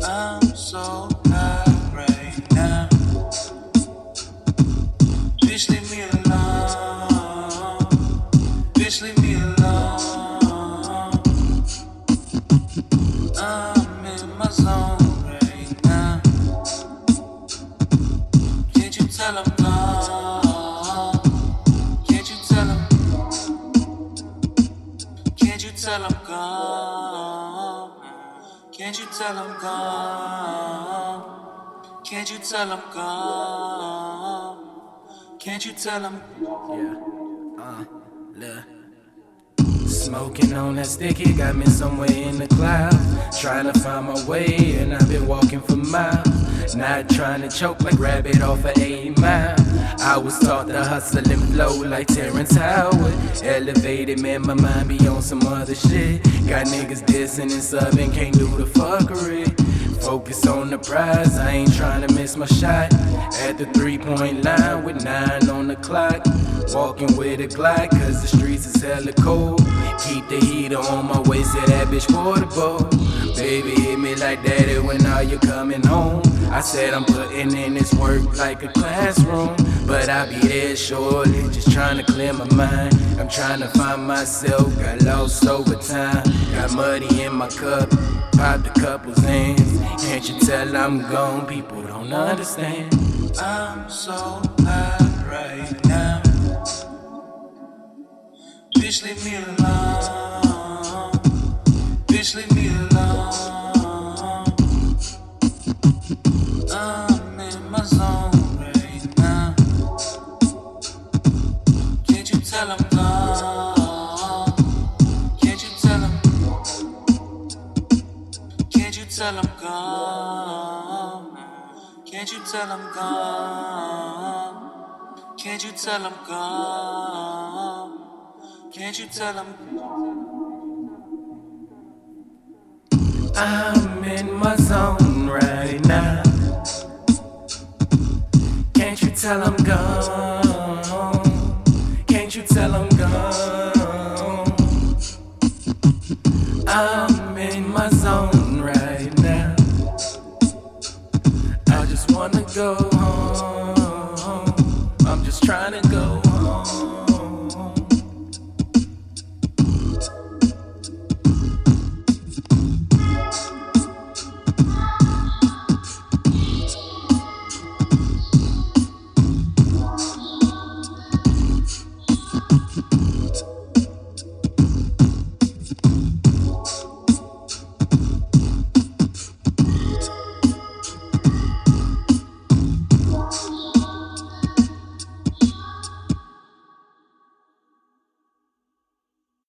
tell I'm in my zone right now. Can't you tell 'em love? Can't you tell 'em? Can't you tell 'em gone? Can't you tell I'm gone? Can't you tell I'm gone? Can't you tell I'm Yeah. Uh, look. Smoking on that sticky got me somewhere in the clouds. Trying to find my way, and I've been walking for miles. Not trying to choke like rabbit off a eight mile. I was taught to hustle and flow like Terrence Howard. Elevated, man, my mind be on some other shit. Got niggas dissing and subbing, can't do the fuckery. Focus on the prize, I ain't trying to miss my shot. At the three point line with nine on the clock. Walking with a Glock, cause the streets is hella cold. Keep the heater on my waist, yeah, that bitch portable. Baby, hit me like daddy when are you coming home? I said I'm putting in this work like a classroom. But I'll be there shortly, just trying to clear my mind. I'm trying to find myself, got lost over time. Got muddy in my cup, popped a couple hands. Can't you tell I'm gone? People don't understand. I'm so high right now. Bitch, leave me alone. Can't you tell him? Can't you tell I'm gone? Can't you tell I'm gone? Can't you tell I'm gone? Can't you tell I'm I'm in my zone right now. Can't you tell I'm gone? you tell I'm gone? I'm in my zone right now. I just wanna go home. I'm just trying to go.